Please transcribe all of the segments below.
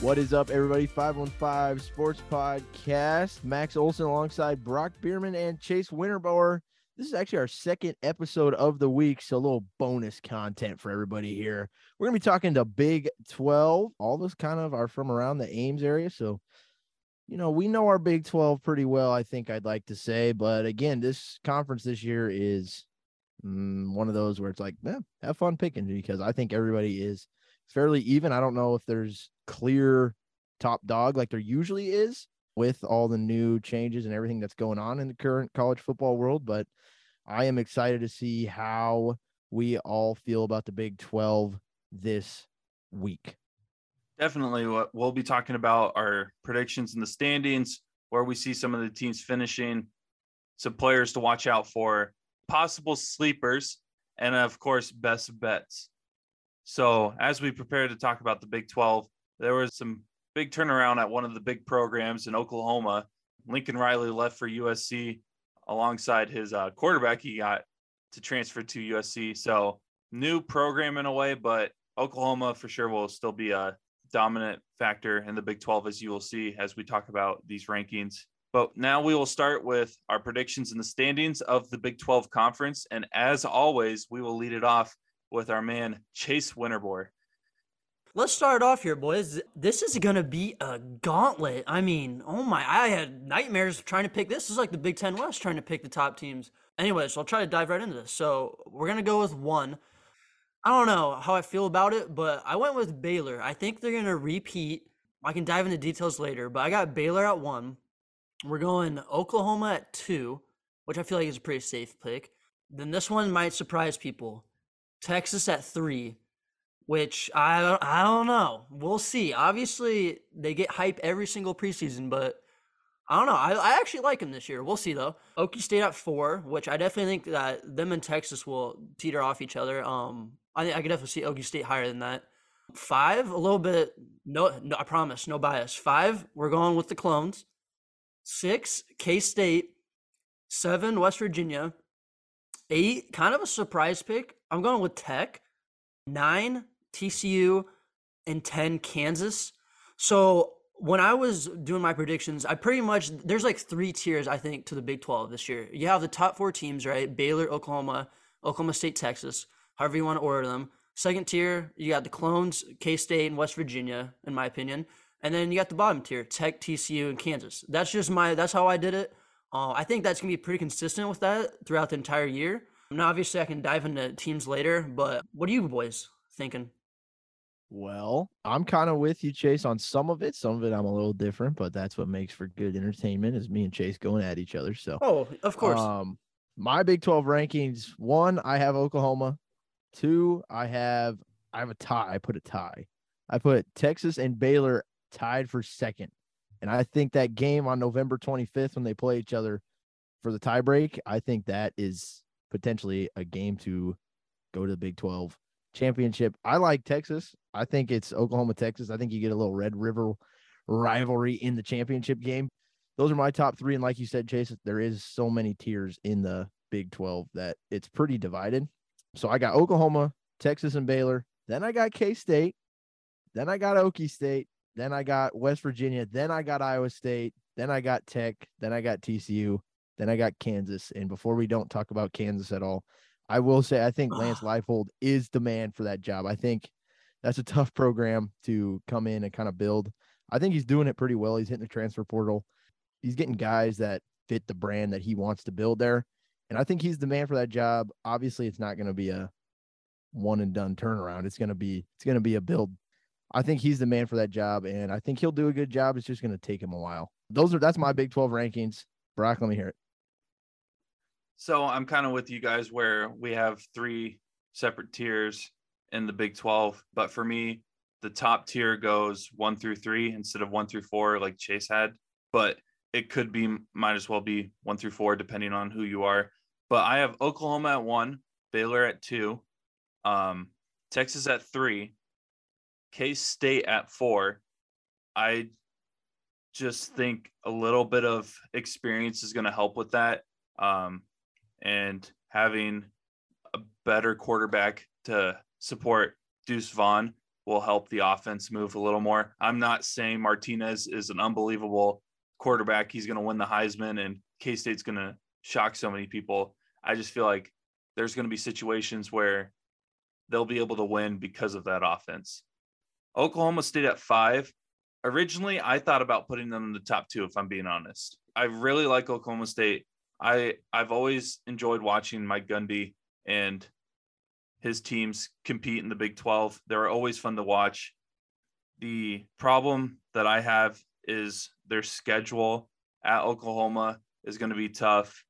What is up, everybody? 515 Sports Podcast. Max Olson alongside Brock Bierman and Chase Winterbauer. This is actually our second episode of the week, so a little bonus content for everybody here. We're going to be talking to Big 12. All of us kind of are from around the Ames area, so you know, we know our Big 12 pretty well, I think I'd like to say. But again, this conference this year is mm, one of those where it's like, yeah, have fun picking because I think everybody is fairly even. I don't know if there's clear top dog like there usually is with all the new changes and everything that's going on in the current college football world, but I am excited to see how we all feel about the Big 12 this week. Definitely. What we'll be talking about our predictions in the standings, where we see some of the teams finishing, some players to watch out for, possible sleepers, and of course, best bets. So, as we prepare to talk about the Big 12, there was some big turnaround at one of the big programs in Oklahoma. Lincoln Riley left for USC alongside his uh, quarterback he got to transfer to USC. So, new program in a way, but Oklahoma for sure will still be a dominant factor in the Big 12, as you will see as we talk about these rankings. But now we will start with our predictions in the standings of the Big 12 conference. And as always, we will lead it off with our man, Chase Winterbauer. Let's start off here, boys. This is to be a gauntlet. I mean, oh my, I had nightmares trying to pick this. Is like the Big Ten West trying to pick the top teams. Anyways, so I'll try to dive right into this. So we're to go with one. I don't know how I feel about it, but I went with Baylor. I think they're to repeat. I can dive into details later, but I got Baylor at one. We're going Oklahoma at two, which I feel like is a pretty safe pick. Then this one might surprise people. Texas at three, which I don't, I don't know. We'll see. Obviously, they get hype every single preseason, but I don't know. I, I actually like them this year. We'll see though. Okie State at four, which I definitely think that them and Texas will teeter off each other. Um, I think I could definitely see Okie State higher than that. Five, a little bit. No, no, I promise, no bias. Five, we're going with the clones. Six, K State. Seven, West Virginia. Eight, kind of a surprise pick. I'm going with Tech. Nine, TCU. And 10, Kansas. So when I was doing my predictions, I pretty much, there's like three tiers, I think, to the Big 12 this year. You have the top four teams, right? Baylor, Oklahoma, Oklahoma State, Texas, however you want to order them. Second tier, you got the clones, K State, and West Virginia, in my opinion. And then you got the bottom tier, Tech, TCU, and Kansas. That's just my, that's how I did it. Uh, I think that's to be pretty consistent with that throughout the entire year. Now, obviously, I can dive into teams later, but what are you boys thinking? Well, I'm kind of with you, Chase, on some of it. Some of it I'm a little different, but that's what makes for good entertainment is me and Chase going at each other. So, oh, of course. Um, my Big 12 rankings one, I have Oklahoma. Two, I have I have a tie. I put a tie. I put Texas and Baylor tied for second. And I think that game on November 25th when they play each other for the tiebreak, I think that is potentially a game to go to the Big 12 championship. I like Texas. I think it's Oklahoma, Texas. I think you get a little Red River rivalry in the championship game. Those are my top three. And like you said, Chase, there is so many tiers in the Big 12 that it's pretty divided. So I got Oklahoma, Texas, and Baylor. Then I got K State. Then I got Okie State. Then I got West Virginia. Then I got Iowa State. Then I got Tech. Then I got TCU. Then I got Kansas. And before we don't talk about Kansas at all, I will say I think Lance Leipold is the man for that job. I think that's a tough program to come in and kind of build. I think he's doing it pretty well. He's hitting the transfer portal. He's getting guys that fit the brand that he wants to build there. And I think he's the man for that job. Obviously, it's not going to be a one and done turnaround. It's going to be it's going to be a build. I think he's the man for that job, and I think he'll do a good job. It's just going to take him a while. Those are that's my Big Twelve rankings. Brock, let me hear it. So I'm kind of with you guys where we have three separate tiers in the Big 12. But for me, the top tier goes one through three instead of one through four, like Chase had. But it could be, might as well be one through four, depending on who you are. But I have Oklahoma at one, Baylor at two, um, Texas at three, K State at four. I just think a little bit of experience is going to help with that. Um, and having a better quarterback to support Deuce Vaughn will help the offense move a little more. I'm not saying Martinez is an unbelievable quarterback. He's going to win the Heisman and K State's going to shock so many people. I just feel like there's going to be situations where they'll be able to win because of that offense. Oklahoma State at five. Originally, I thought about putting them in the top two, if I'm being honest. I really like Oklahoma State. I I've always enjoyed watching Mike Gundy and his teams compete in the Big 12. They're always fun to watch. The problem that I have is their schedule at Oklahoma is going to be tough.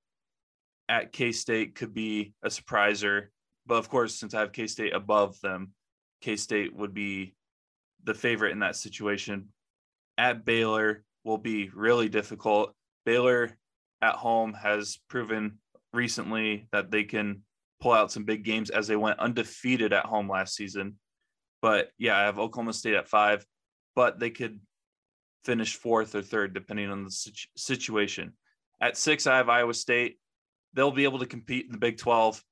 At K State could be a surpriser. But of course, since I have K State above them, K State would be the favorite in that situation. At Baylor will be really difficult. Baylor at home has proven recently that they can pull out some big games as they went undefeated at home last season. But yeah, I have Oklahoma State at five, but they could finish fourth or third depending on the situation. At six, I have Iowa State. They'll be able to compete in the Big 12.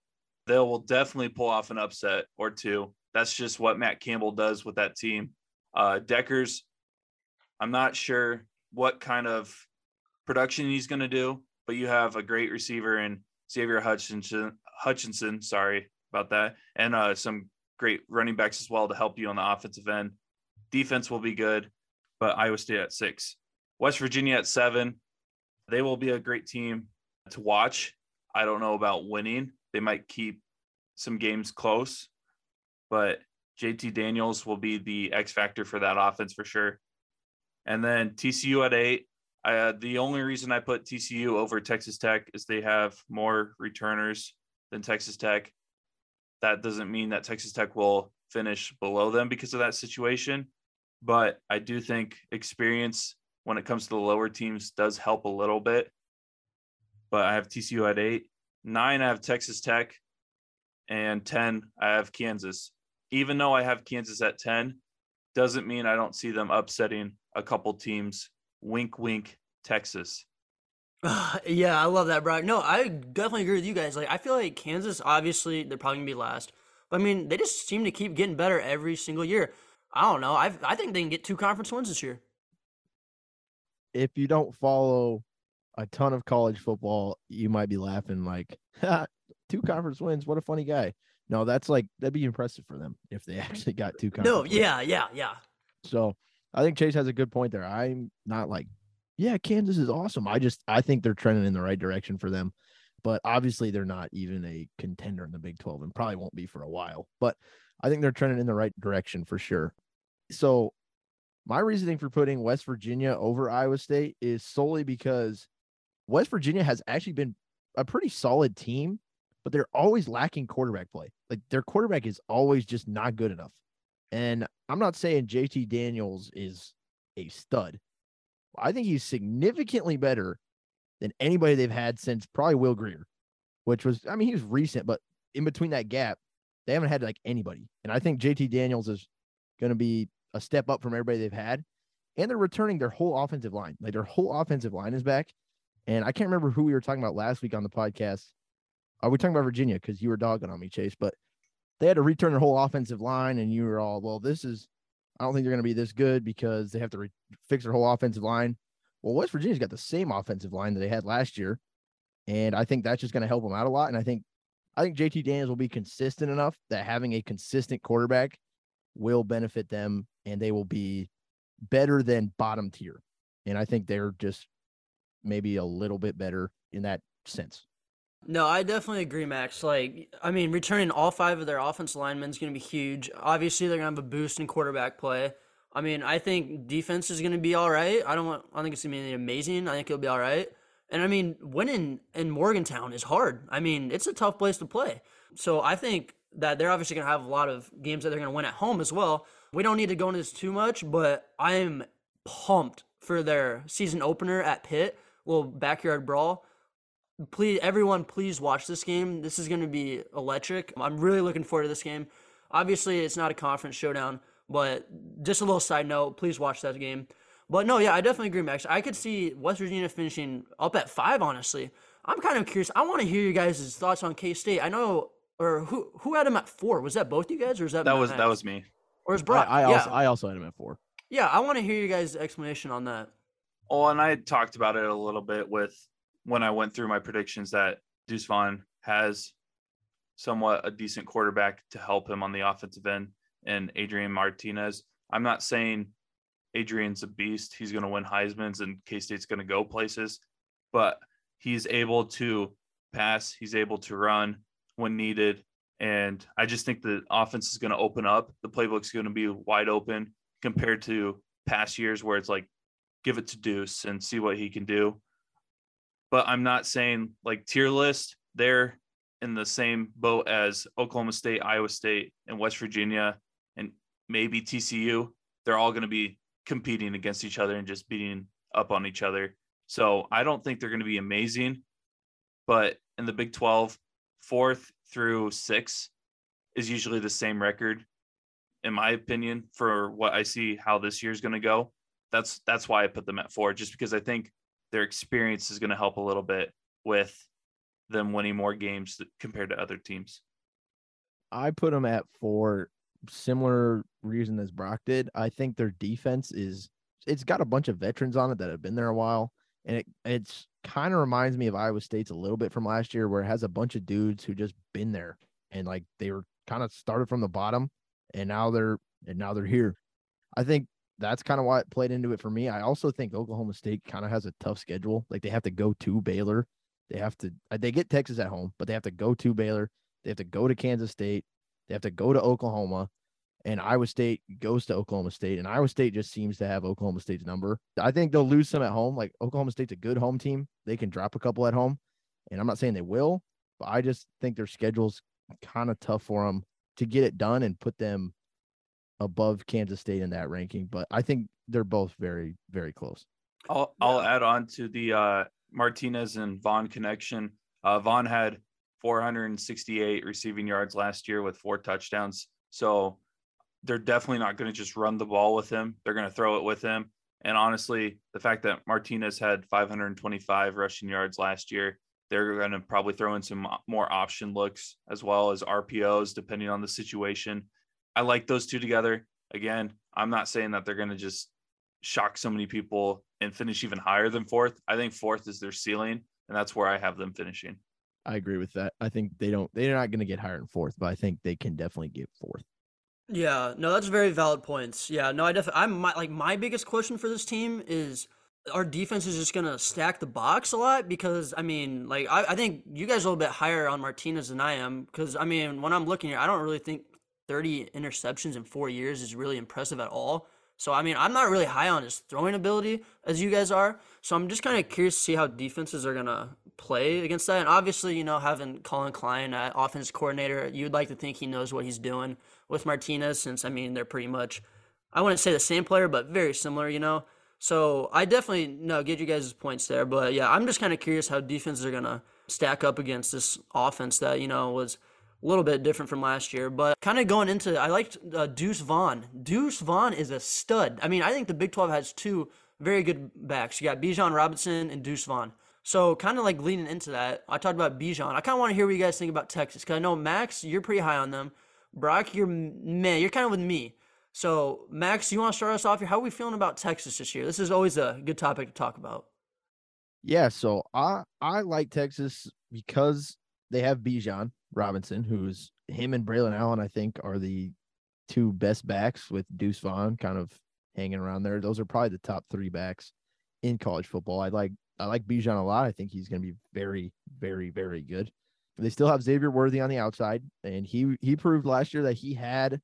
They will definitely pull off an upset or two. That's just what Matt Campbell does with that team. Uh, Dekkers, I'm not sure what kind of production he's going to do, but you have a great receiver in Xavier Hutchinson, Hutchinson, sorry about that, and uh, some great running backs as well to help you on the offensive end. Defense will be good, but Iowa State at six. West Virginia at seven. They will be a great team to watch. I don't know about winning. They might keep some games close, but JT Daniels will be the X factor for that offense for sure. And then TCU at eight. Uh, the only reason I put TCU over Texas Tech is they have more returners than Texas Tech. That doesn't mean that Texas Tech will finish below them because of that situation. But I do think experience when it comes to the lower teams does help a little bit. But I have TCU at eight. Nine, I have Texas Tech. And 10, I have Kansas. Even though I have Kansas at 10, doesn't mean I don't see them upsetting a couple teams. Wink, wink, Texas. yeah, I love that, Brock. No, I definitely agree with you guys. Like, I feel like Kansas, obviously, they're probably gonna be last. But I mean, they just seem to keep getting better every single year. I don't know. I I think they can get two conference wins this year. If you don't follow a ton of college football, you might be laughing like, two conference wins. What a funny guy. No, that's like that'd be impressive for them if they actually got two conference. No, wins. yeah, yeah, yeah. So I think Chase has a good point there. I'm not like, yeah, Kansas is awesome. I just I think they're trending in the right direction for them. But obviously they're not even a contender in the Big 12 and probably won't be for a while. But I think they're trending in the right direction for sure. So my reasoning for putting West Virginia over Iowa State is solely because West Virginia has actually been a pretty solid team, but they're always lacking quarterback play. Like their quarterback is always just not good enough. And I'm not saying JT Daniels is a stud. I think he's significantly better than anybody they've had since probably Will Grier, which was, I mean, he was recent, but in between that gap, they haven't had like anybody. And I think JT Daniels is going to be a step up from everybody they've had. And they're returning their whole offensive line. Like their whole offensive line is back. And I can't remember who we were talking about last week on the podcast. Are we talking about Virginia? Because you were dogging on me, Chase. But they had to return their whole offensive line, and you were all, well, this is, I don't think they're going to be this good because they have to re- fix their whole offensive line. Well, West Virginia's got the same offensive line that they had last year, and I think that's just going to help them out a lot. And I think, I think JT Daniels will be consistent enough that having a consistent quarterback will benefit them, and they will be better than bottom tier. And I think they're just maybe a little bit better in that sense. No, I definitely agree, Max. Like, I mean, returning all five of their offensive linemen is going to be huge. Obviously, they're going to have a boost in quarterback play. I mean, I think defense is going to be all right. I don't want. I think it's going to be amazing. I think it'll be all right. And I mean, winning in Morgantown is hard. I mean, it's a tough place to play. So I think that they're obviously going to have a lot of games that they're going to win at home as well. We don't need to go into this too much, but I am pumped for their season opener at Pitt, little backyard brawl please everyone please watch this game this is going to be electric i'm really looking forward to this game obviously it's not a conference showdown but just a little side note please watch that game but no yeah i definitely agree max i could see west virginia finishing up at five honestly i'm kind of curious i want to hear you guys' thoughts on k-state i know or who who had them at four was that both you guys or is that That Matt was that was me. Or is I, Brock? I yeah, also I also had him at four. yeah. I want to hear you guys' explanation on that. Oh, and I talked about it a little bit with when I went through my predictions that Deuce Vaughn has somewhat a decent quarterback to help him on the offensive end and Adrian Martinez. I'm not saying Adrian's a beast. He's going to win Heisman's and K State's going to go places, but he's able to pass, he's able to run when needed. And I just think the offense is going to open up. The playbook's going to be wide open compared to past years where it's like, give it to Deuce and see what he can do. But I'm not saying like tier list, they're in the same boat as Oklahoma State, Iowa State, and West Virginia, and maybe TCU. They're all going to be competing against each other and just beating up on each other. So I don't think they're going to be amazing. But in the Big 12, fourth through six is usually the same record, in my opinion, for what I see how this year's going to go. That's that's why I put them at four, just because I think their experience is going to help a little bit with them winning more games compared to other teams. I put them at four. Similar reason as Brock did. I think their defense is it's got a bunch of veterans on it that have been there a while, and it it's kind of reminds me of Iowa State's a little bit from last year, where it has a bunch of dudes who just been there and like they were kind of started from the bottom, and now they're and now they're here. I think that's kind of why it played into it for me. I also think Oklahoma State kind of has a tough schedule. Like they have to go to Baylor, they have to uh, they get Texas at home, but they have to go to Baylor, they have to go to Kansas State, they have to go to Oklahoma, and Iowa State goes to Oklahoma State, and Iowa State just seems to have Oklahoma State's number. I think they'll lose some at home. Like Oklahoma State's a good home team; they can drop a couple at home, and I'm not saying they will, but I just think their schedule's kind of tough for them to get it done and put them above Kansas State in that ranking. But I think they're both very, very close. I'll I'll add on to the uh, Martinez and Vaughn connection. Uh, Vaughn had 468 receiving yards last year with four touchdowns. So they're definitely not going to just run the ball with him. They're going to throw it with him. And honestly, the fact that Martinez had 525 rushing yards last year, they're going to probably throw in some more option looks as well as RPOs, depending on the situation. I like those two together. Again, I'm not saying that they're going to just shock so many people and finish even higher than fourth. I think fourth is their ceiling, and that's where I have them finishing. I agree with that. I think they don't. They're not going to get higher than fourth, but I think they can definitely get fourth. Yeah, no, that's very valid points. Yeah, no, I definitely, I'm my, like my biggest question for this team is our defense is just gonna stack the box a lot because I mean, like I, I think you guys are a little bit higher on Martinez than I am because I mean, when I'm looking here, I don't really think 30 interceptions in four years is really impressive at all. So I mean, I'm not really high on his throwing ability as you guys are. So I'm just kind of curious to see how defenses are gonna play against that. And obviously, you know, having Collin Klein, uh, offense coordinator, you'd like to think he knows what he's doing with Martinez, since I mean they're pretty much, I wouldn't say the same player, but very similar, you know. So I definitely no get you guys' points there, but yeah, I'm just kind of curious how defenses are gonna stack up against this offense that you know was a little bit different from last year. But kind of going into, I liked uh, Deuce Vaughn. Deuce Vaughn is a stud. I mean, I think the Big 12 has two very good backs. You got Bijan Robinson and Deuce Vaughn. So kind of like leaning into that, I talked about Bijan. I kind of want to hear what you guys think about Texas because I know Max, you're pretty high on them. Brock, you're man, you're kind of with me. So Max, you want to start us off here? How are we feeling about Texas this year? This is always a good topic to talk about. Yeah, so I I like Texas because they have Bijan Robinson, who's him and Braelon Allen. I think are the two best backs with Deuce Vaughn kind of hanging around there. Those are probably the top three backs in college football. I like I like Bijan a lot. I think he's going to be very, very, very good. They still have Xavier Worthy on the outside, and he he proved last year that he had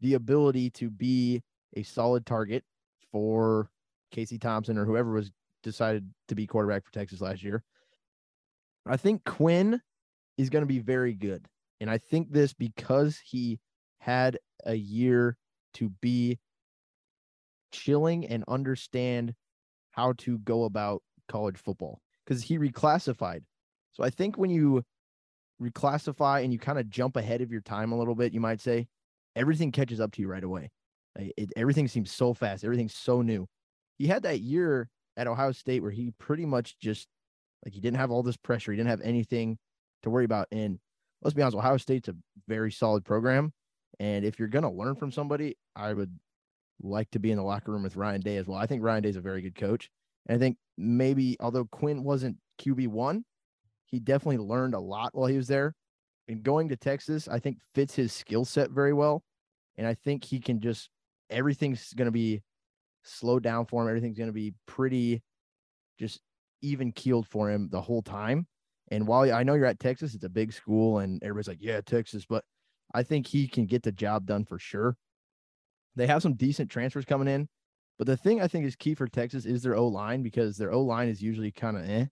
the ability to be a solid target for Casey Thompson or whoever was decided to be quarterback for Texas last year. I think Quinn is going to be very good. And I think this because he had a year to be chilling and understand how to go about college football because he reclassified. So I think when you reclassify and you kind of jump ahead of your time a little bit, you might say everything catches up to you right away. It, everything seems so fast. Everything's so new. He had that year at Ohio State where he pretty much just like he didn't have all this pressure. He didn't have anything to worry about. And let's be honest, Ohio State's a very solid program. And if you're going to learn from somebody, I would like to be in the locker room with Ryan Day as well. I think Ryan Day is a very good coach. And I think maybe, although Quinn wasn't QB1, he definitely learned a lot while he was there. And going to Texas, I think fits his skill set very well. And I think he can just, everything's going to be slowed down for him. Everything's going to be pretty just even keeled for him the whole time. And while I know you're at Texas, it's a big school and everybody's like, yeah, Texas, but I think he can get the job done for sure. They have some decent transfers coming in, but the thing I think is key for Texas is their O line because their O line is usually kind of eh.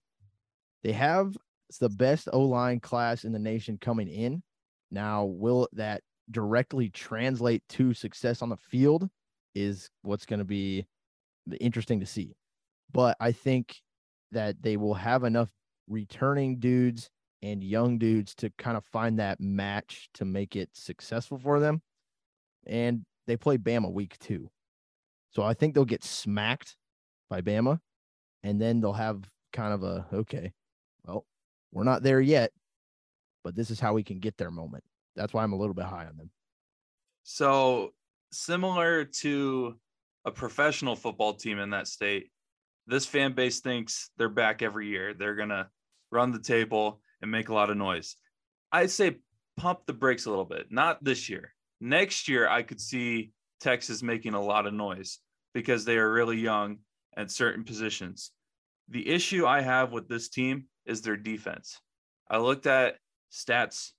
They have the best O line class in the nation coming in. Now, will that directly translate to success on the field? Is what's going to be interesting to see. But I think that they will have enough returning dudes and young dudes to kind of find that match to make it successful for them. And they play Bama week two. So I think they'll get smacked by Bama. And then they'll have kind of a, okay, well, we're not there yet, but this is how we can get there moment. That's why I'm a little bit high on them. So similar to a professional football team in that state, this fan base thinks they're back every year. They're going to run the table and make a lot of noise. I say pump the brakes a little bit, not this year. Next year, I could see Texas making a lot of noise because they are really young at certain positions. The issue I have with this team is their defense. I looked at stats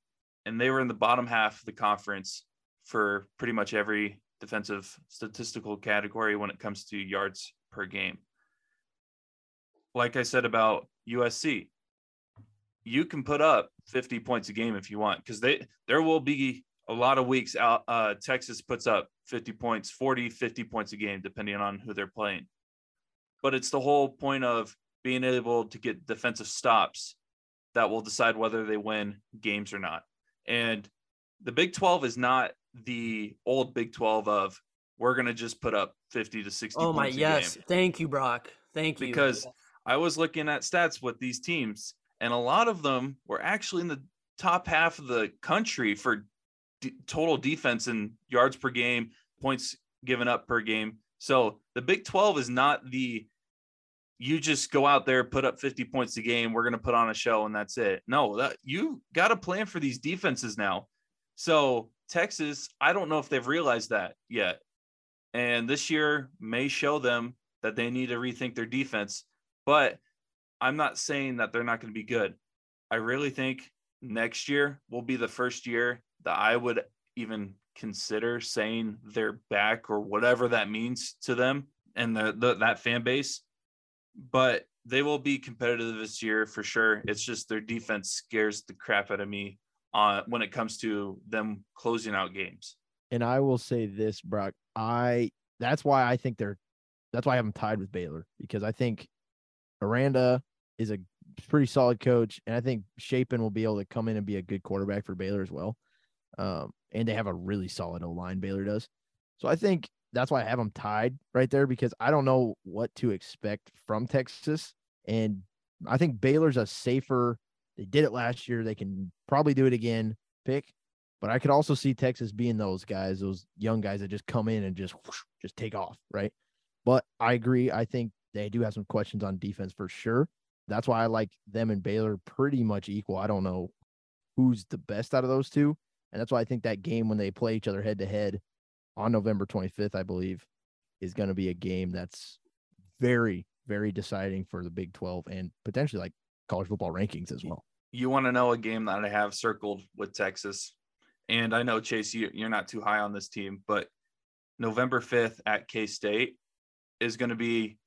and they were in the bottom half of the conference for pretty much every defensive statistical category when it comes to yards per game. Like I said about USC, you can put up 50 points a game if you want because they there will be a lot of weeks out uh, texas puts up 50 points 40 50 points a game depending on who they're playing. But it's the whole point of being able to get defensive stops that will decide whether they win games or not. And the big 12 is not the old big 12 of we're going to just put up 50 to 60 oh my yes. Thank you brock. Thank you. Because i was looking at stats with these teams and a lot of them were actually in the top half of the country for d- total defense and yards per game, points given up per game. So the Big 12 is not the you just go out there, put up 50 points a game, we're going to put on a show and that's it. No, that you got to plan for these defenses now. So Texas, I don't know if they've realized that yet. And this year may show them that they need to rethink their defense. But I'm not saying that they're not going to be good. I really think next year will be the first year that I would even consider saying they're back or whatever that means to them and the, the that fan base. But they will be competitive this year for sure. It's just their defense scares the crap out of me uh, when it comes to them closing out games. And I will say this, Brock. I that's why I think they're that's why I have them tied with Baylor because I think Aranda is a pretty solid coach, and I think Shapen will be able to come in and be a good quarterback for Baylor as well. Um, and they have a really solid O line. Baylor does, so I think that's why I have them tied right there because I don't know what to expect from Texas, and I think Baylor's a safer. They did it last year. They can probably do it again. Pick, but I could also see Texas being those guys, those young guys that just come in and just whoosh, just take off, right? But I agree. I think they do have some questions on defense for sure. That's why I like them and Baylor pretty much equal. I don't know who's the best out of those two. And that's why I think that game when they play each other head to head on November 25th, I believe, is going to be a game that's very, very deciding for the Big 12 and potentially like college football rankings as well. You want to know a game that I have circled with Texas. And I know, Chase, you're not too high on this team, but November 5th at K State is going to be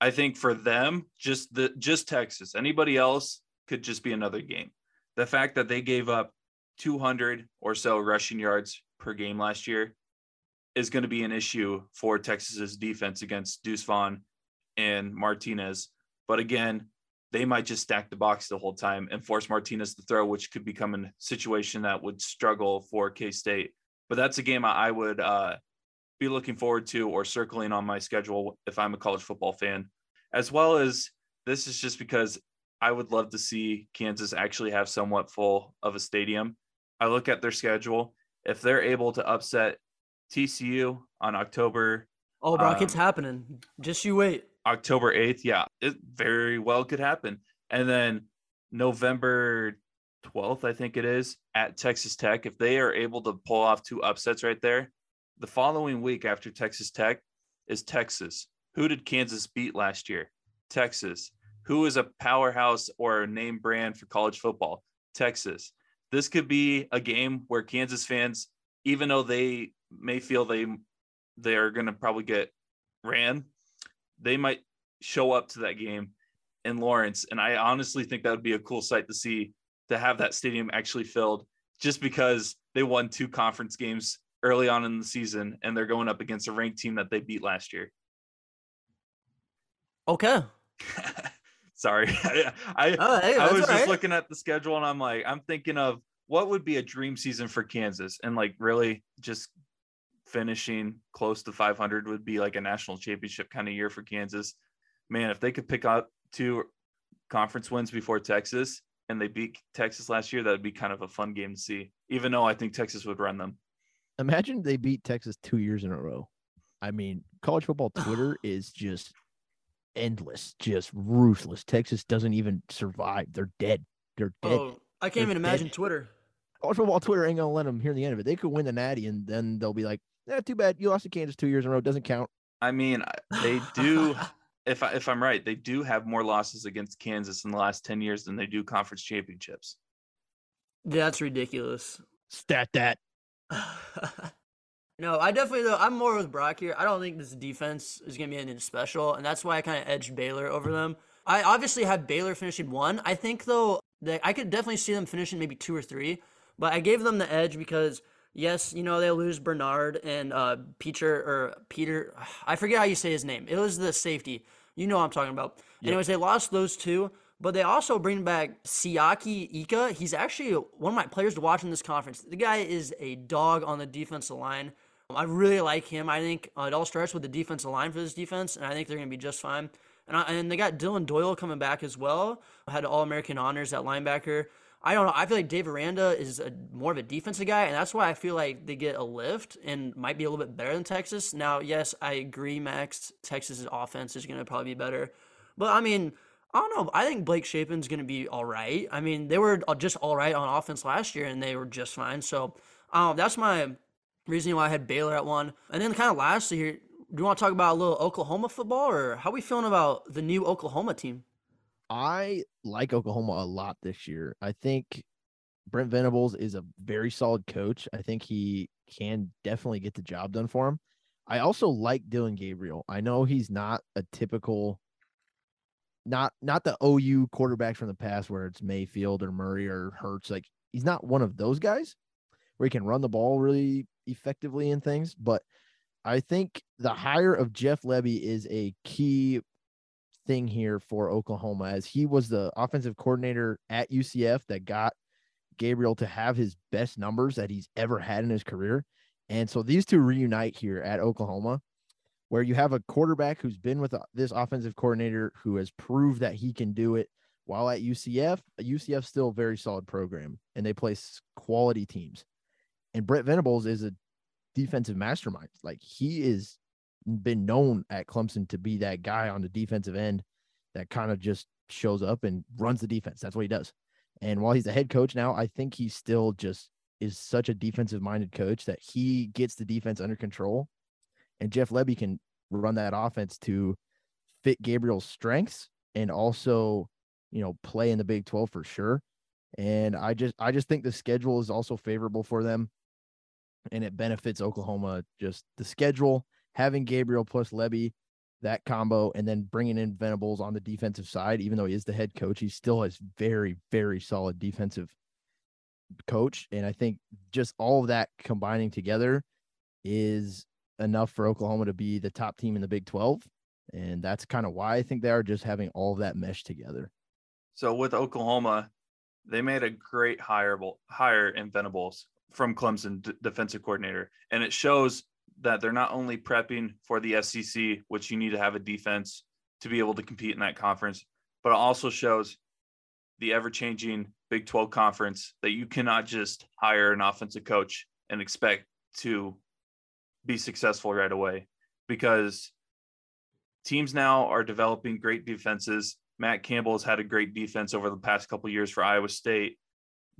I think for them, just the just Texas, anybody else could just be another game. The fact that they gave up 200 or so rushing yards per game last year is going to be an issue for Texas's defense against Deuce Vaughn and Martinez. But again, they might just stack the box the whole time and force Martinez to throw, which could become a situation that would struggle for K State. But that's a game I would uh, be looking forward to or circling on my schedule if I'm a college football fan, as well as this is just because I would love to see Kansas actually have somewhat full of a stadium. I look at their schedule if they're able to upset TCU on October Oh, Brock, Um, it's happening. Just you wait. October 8th, yeah, it very well could happen. And then November 12th, I think it is, at Texas Tech, if they are able to pull off two upsets right there, the following week after Texas Tech is Texas. Who did Kansas beat last year? Texas. Who is a powerhouse or a name brand for college football? Texas. This could be a game where Kansas fans, even though they may feel they they're going to probably get ran, they might show up to that game in Lawrence. And I honestly think that would be a cool sight to see to have that stadium actually filled just because they won two conference games early on in the season and they're going up against a ranked team that they beat last year. Okay. Sorry. I I, Oh, hey, I was just right. looking at the schedule and I'm like, I'm thinking of what would be a dream season for Kansas and like really just finishing close to 500 would be like a national championship kind of year for Kansas. Man, if they could pick up two conference wins before Texas and they beat Texas last year, that would be kind of a fun game to see, even though I think Texas would run them. Imagine they beat Texas two years in a row. I mean, college football Twitter is just endless, just ruthless. Texas doesn't even survive. They're dead. They're dead. Oh, I can't They're even imagine dead. Twitter. College football Twitter ain't gonna let them hear the end of it. They could win the Natty, and then they'll be like, "Yeah, too bad. You lost to Kansas two years in a row. Doesn't count." I mean, they do if I, if I'm right, they do have more losses against Kansas in the last 10 years than they do conference championships. That's ridiculous. Stat that. no, I definitely though I'm more with Brock here. I don't think this defense is gonna be anything special, and that's why I kind of edged Baylor over them. I obviously have Baylor finishing one. I think though that I could definitely see them finishing maybe two or three, but I gave them the edge because yes, you know they lose Bernard and uh Peter or Peter. I forget how you say his name. It was the safety. You know what I'm talking about. Anyways, they lost those two. But they also bring back Siaki Ika. He's actually one of my players to watch in this conference. The guy is a dog on the defensive line. I really like him. I think uh, it all starts with the defensive line for this defense, and I think they're going to be just fine. And, I, and they got Dillon Doyle coming back as well. Had All American honors at linebacker. I don't know. I feel like Dave Aranda is a, more of a defensive guy, and that's why I feel like they get a lift and might be a little bit better than Texas. Now, yes, I agree, Max. Texas's offense is going to probably be better. But I mean, I don't know. I think Blake Shapen's going to be all right. I mean, they were just all right on offense last year, and they were just fine. So um, that's my reasoning why I had Baylor at one. And then kind of lastly here, do you want to talk about a little Oklahoma football, or how we feeling about the new Oklahoma team? I like Oklahoma a lot this year. I think Brent Venables is a very solid coach. I think he can definitely get the job done for him. I also like Dillon Gabriel. I know he's not a typical not not the OU quarterbacks from the past where it's Mayfield or Murray or Hurts. Like he's not one of those guys where he can run the ball really effectively and things. But I think the hire of Jeff Lebby is a key thing here for Oklahoma as he was the offensive coordinator at UCF that got Gabriel to have his best numbers that he's ever had in his career. And so these two reunite here at Oklahoma, where you have a quarterback who's been with uh, this offensive coordinator who has proved that he can do it while at UCF. UCF's still a very solid program and they play quality teams. And Brett Venables is a defensive mastermind. Like he is been known at Clemson to be that guy on the defensive end that kind of just shows up and runs the defense. That's what he does. And while he's a head coach now, I think he still just is such a defensive minded coach that he gets the defense under control. And Jeff Lebby can run that offense to fit Gabriel's strengths and also, you know, play in the Big 12 for sure. And I just I just think the schedule is also favorable for them and it benefits Oklahoma just the schedule having Gabriel plus Lebby, that combo, and then bringing in Venables on the defensive side, even though he is the head coach, he still has very, very solid defensive coach. And I think just all of that combining together is enough for Oklahoma to be the top team in the Big 12. And that's kind of why I think they are just having all that mesh together. So with Oklahoma, they made a great hireable hire in Venables from Clemson d- defensive coordinator, and it shows that they're not only prepping for the SEC, which you need to have a defense to be able to compete in that conference, but it also shows the ever-changing Big 12 conference that you cannot just hire an offensive coach and expect to be successful right away because teams now are developing great defenses. Matt Campbell has had a great defense over the past couple years for Iowa State.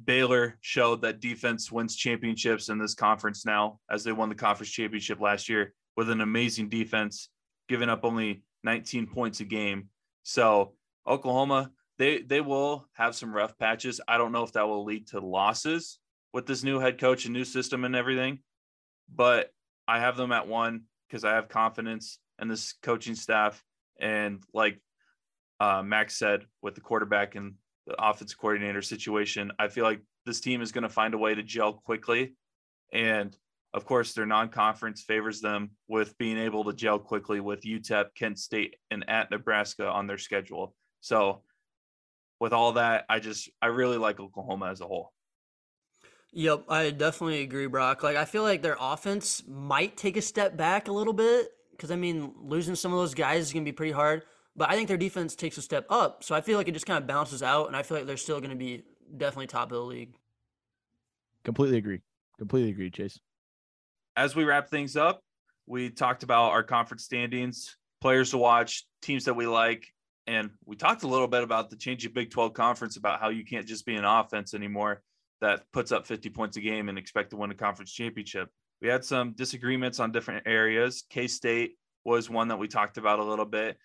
Baylor showed that defense wins championships in this conference now, as they won the conference championship last year with an amazing defense, giving up only 19 points a game. So Oklahoma, they they will have some rough patches. I don't know if that will lead to losses with this new head coach and new system and everything, but I have them at one because I have confidence in this coaching staff. And like uh, Max said, with the quarterback and the offense coordinator situation, I feel like this team is going to find a way to gel quickly. And of course, their non-conference favors them with being able to gel quickly with UTEP, Kent State, and at Nebraska on their schedule. So, with all that, I just I really like Oklahoma as a whole. Yep, I definitely agree, Brock. Like I feel like their offense might take a step back a little bit because I mean losing some of those guys is gonna be pretty hard. But I think their defense takes a step up, so I feel like it just kind of bounces out, and I feel like they're still gonna be definitely top of the league. Completely agree. Completely agree, Chase. As we wrap things up, we talked about our conference standings, players to watch, teams that we like, and we talked a little bit about the change of Big 12 conference about how you can't just be an offense anymore that puts up 50 points a game and expect to win a conference championship. We had some disagreements on different areas. K State was one that we talked about a little bit.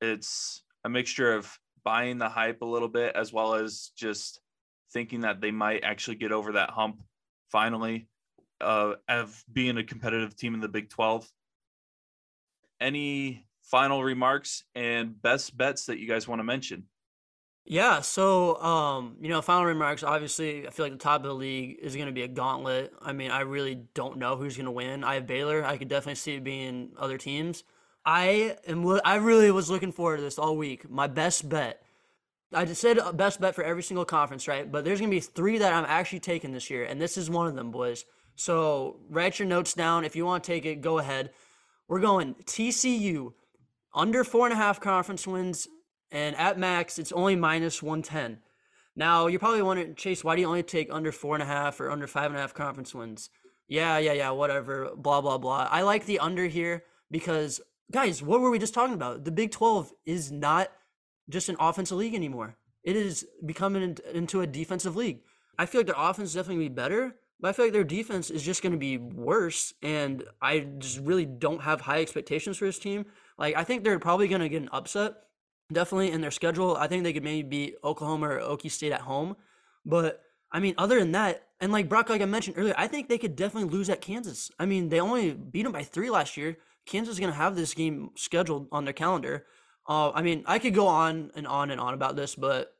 It's a mixture of buying the hype a little bit as well as just thinking that they might actually get over that hump finally uh, of being a competitive team in the Big 12. Any final remarks and best bets that you guys want to mention? Yeah, so um, you know, final remarks. Obviously, I feel like the top of the league is going to be a gauntlet. I mean, I really don't know who's going to win. I have Baylor. I could definitely see it being other teams. I am. I really was looking forward to this all week. My best bet. I just said best bet for every single conference, right? But there's going to be three that I'm actually taking this year, and this is one of them, boys. So write your notes down. If you want to take it, go ahead. We're going TCU under four and a half conference wins and at max it's only minus 110 now you're probably wondering chase why do you only take under four and a half or under five and a half conference wins? Yeah yeah yeah whatever blah blah blah. I like the under here because guys what were we just talking about? The big 12 is not just an offensive league anymore. It is becoming into a defensive league. I feel like their offense is definitely be better but i feel like their defense is just going to be worse and i just really don't have high expectations for this team. Like i think they're probably going to get an upset definitely in their schedule. I think they could maybe beat Oklahoma or Okie State at home. But I mean, other than that, and like Brock, like I mentioned earlier, I think they could definitely lose at Kansas. I mean, they only beat them by three last year. Kansas is going to have this game scheduled on their calendar. Uh, I mean, I could go on and on and on about this, but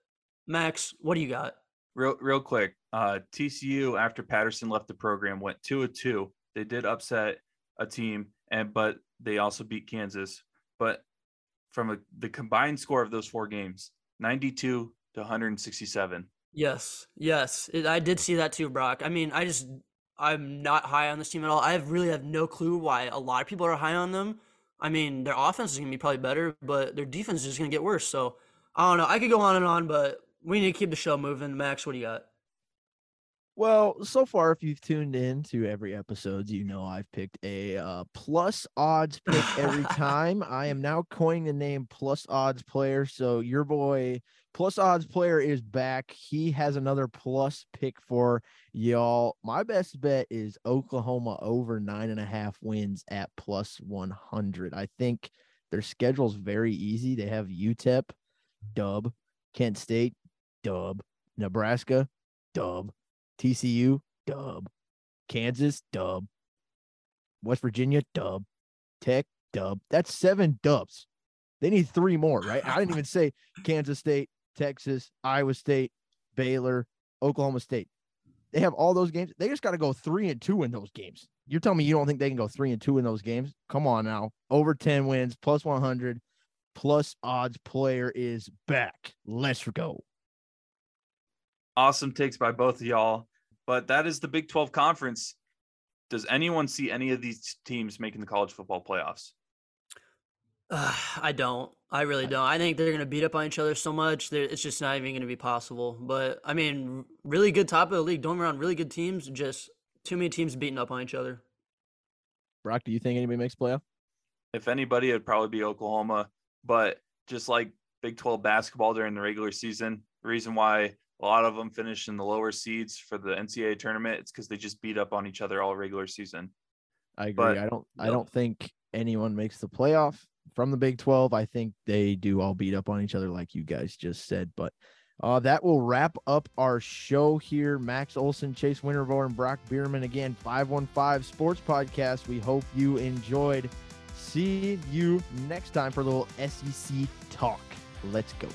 Max, what do you got? Real, real quick. Uh, TCU after Patterson left the program went two or two. They did upset a team, and but they also beat Kansas. But from a, the combined score of those four games 92 to 167 yes yes. It, i did see that too brock. I mean i just i'm not high on this team at all. I have really have no clue why a lot of people are high on them. I mean their offense is going to be probably better but their defense is just going to get worse. So i don't know. I could go on and on but we need to keep the show moving. Max what do you got well, so far, if you've tuned in to every episode, you know I've picked a uh, plus odds pick every time. I am now coining the name plus odds player. So your boy plus odds player is back. He has another plus pick for y'all. My best bet is Oklahoma over nine and a half wins at plus 100. I think their schedule's very easy. They have UTEP, dub, Kent State, dub, Nebraska, dub. TCU, dub. Kansas, dub. West Virginia, dub. Tech, dub. That's seven dubs. They need three more, right? I didn't even say Kansas State, Texas, Iowa State, Baylor, Oklahoma State. They have all those games. They just got to go three and two in those games. You're telling me you don't think they can go three and two in those games? Come on now. Over 10 wins, plus 100, plus odds player is back. Let's go awesome takes by both of y'all. But that is the Big 12 conference. Does anyone see any of these teams making the college football playoffs? Uh, I don't. I really don't. I think they're going to beat up on each other so much that it's just not even going to be possible. But I mean, really good top of the league. Don't run really good teams. Just Too many teams beating up on each other. Brock, do you think anybody makes playoff? If anybody, it'd probably be Oklahoma. But just like Big 12 basketball during the regular season, the reason why a lot of them finish in the lower seeds for the NCAA tournament, it's because they just beat up on each other all regular season. I agree. But- I don't. I don't think anyone makes the playoff from the Big Twelve. I think they do all beat up on each other, like you guys just said. But uh, that will wrap up our show here. Max Olson, Chase Wintervore, and Brock Bierman again. Five one five Sports Podcast. We hope you enjoyed. See you next time for a little SEC talk. Let's go.